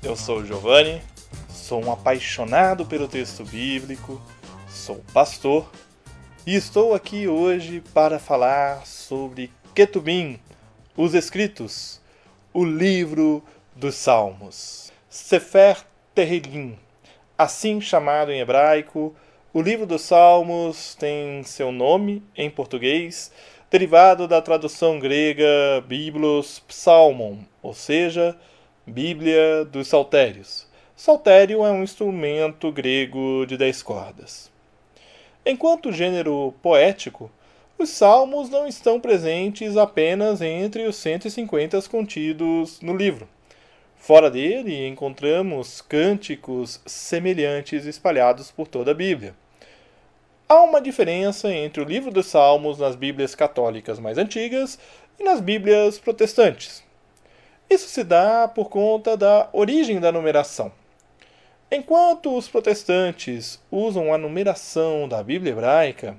Eu sou o Giovanni, sou um apaixonado pelo texto bíblico, sou pastor e estou aqui hoje para falar sobre Ketubim, os escritos, o livro dos Salmos. Sefer Terrilim, assim chamado em hebraico, o livro dos Salmos tem seu nome em português, derivado da tradução grega Biblos Psalmon, ou seja, Bíblia dos Saltérios. Saltério é um instrumento grego de dez cordas. Enquanto gênero poético, os salmos não estão presentes apenas entre os 150 contidos no livro. Fora dele, encontramos cânticos semelhantes espalhados por toda a Bíblia. Há uma diferença entre o livro dos Salmos nas Bíblias católicas mais antigas e nas Bíblias protestantes. Isso se dá por conta da origem da numeração. Enquanto os protestantes usam a numeração da Bíblia hebraica,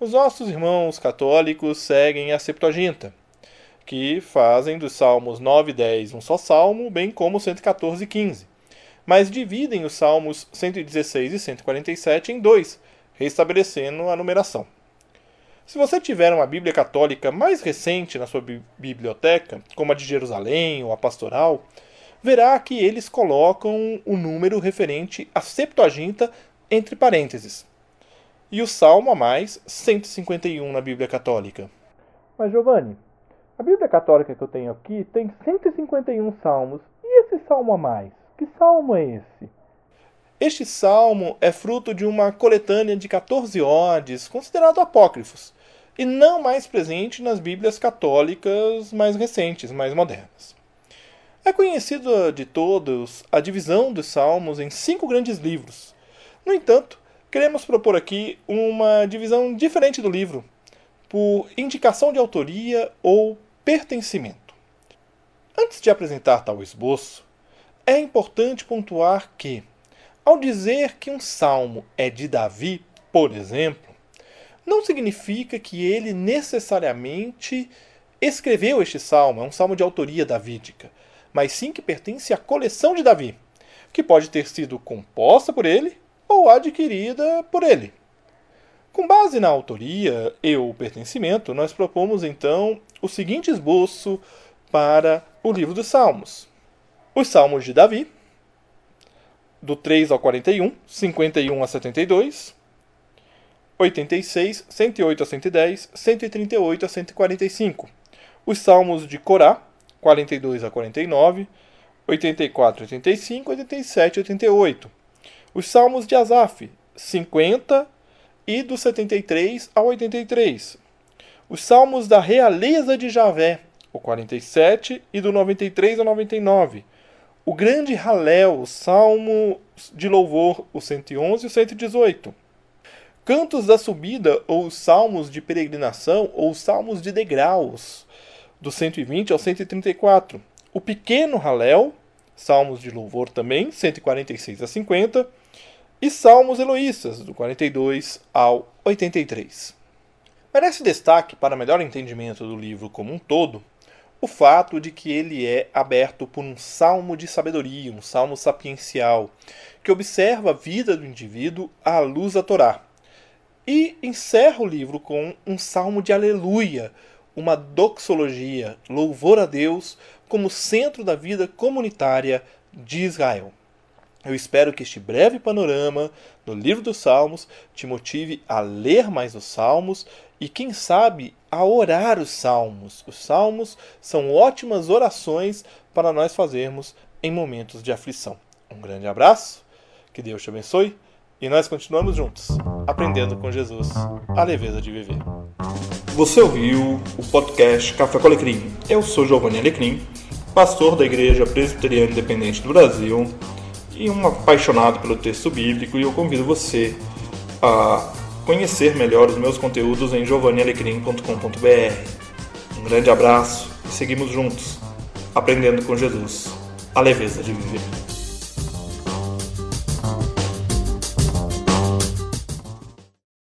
os nossos irmãos católicos seguem a Septuaginta, que fazem dos Salmos 9 e 10 um só salmo, bem como 114 e 15, mas dividem os Salmos 116 e 147 em dois, restabelecendo a numeração. Se você tiver uma Bíblia católica mais recente na sua biblioteca, como a de Jerusalém ou a Pastoral, verá que eles colocam o número referente à Septuaginta entre parênteses. E o Salmo a mais, 151 na Bíblia Católica. Mas Giovanni, a Bíblia Católica que eu tenho aqui tem 151 salmos. E esse salmo a mais? Que salmo é esse? Este salmo é fruto de uma coletânea de 14 odes, considerados apócrifos, e não mais presente nas Bíblias católicas mais recentes, mais modernas. É conhecida de todos a divisão dos salmos em cinco grandes livros. No entanto, queremos propor aqui uma divisão diferente do livro, por indicação de autoria ou pertencimento. Antes de apresentar tal esboço, é importante pontuar que, ao dizer que um salmo é de Davi, por exemplo, não significa que ele necessariamente escreveu este salmo, é um salmo de autoria davídica, mas sim que pertence à coleção de Davi, que pode ter sido composta por ele ou adquirida por ele. Com base na autoria e o pertencimento, nós propomos então o seguinte esboço para o livro dos Salmos: os Salmos de Davi, do 3 ao 41, 51 a 72, 86, 108 a 110, 138 a 145. Os Salmos de Corá, 42 a 49, 84 a 85, 87 a 88. Os Salmos de Asaf, 50 e do 73 ao 83. Os Salmos da Realeza de Javé, o 47 e do 93 ao 99 o grande Halel, o Salmo de Louvor, o 111 e o 118. Cantos da subida, ou salmos de peregrinação, ou salmos de degraus, do 120 ao 134. O pequeno Halel, salmos de louvor também, 146 a 50. E salmos eloístas, do 42 ao 83. Merece destaque, para melhor entendimento do livro como um todo, o fato de que ele é aberto por um salmo de sabedoria, um salmo sapiencial, que observa a vida do indivíduo à luz da Torá. E encerra o livro com um salmo de aleluia, uma doxologia, louvor a Deus como centro da vida comunitária de Israel. Eu espero que este breve panorama do livro dos Salmos te motive a ler mais os Salmos e, quem sabe, a orar os Salmos. Os Salmos são ótimas orações para nós fazermos em momentos de aflição. Um grande abraço, que Deus te abençoe e nós continuamos juntos, aprendendo com Jesus a leveza de viver. Você ouviu o podcast Café com Alecrim. Eu sou Giovanni Alecrim, pastor da Igreja Presbiteriana Independente do Brasil e um apaixonado pelo texto bíblico, e eu convido você a conhecer melhor os meus conteúdos em giovannialecrim.com.br. Um grande abraço e seguimos juntos, aprendendo com Jesus a leveza de viver.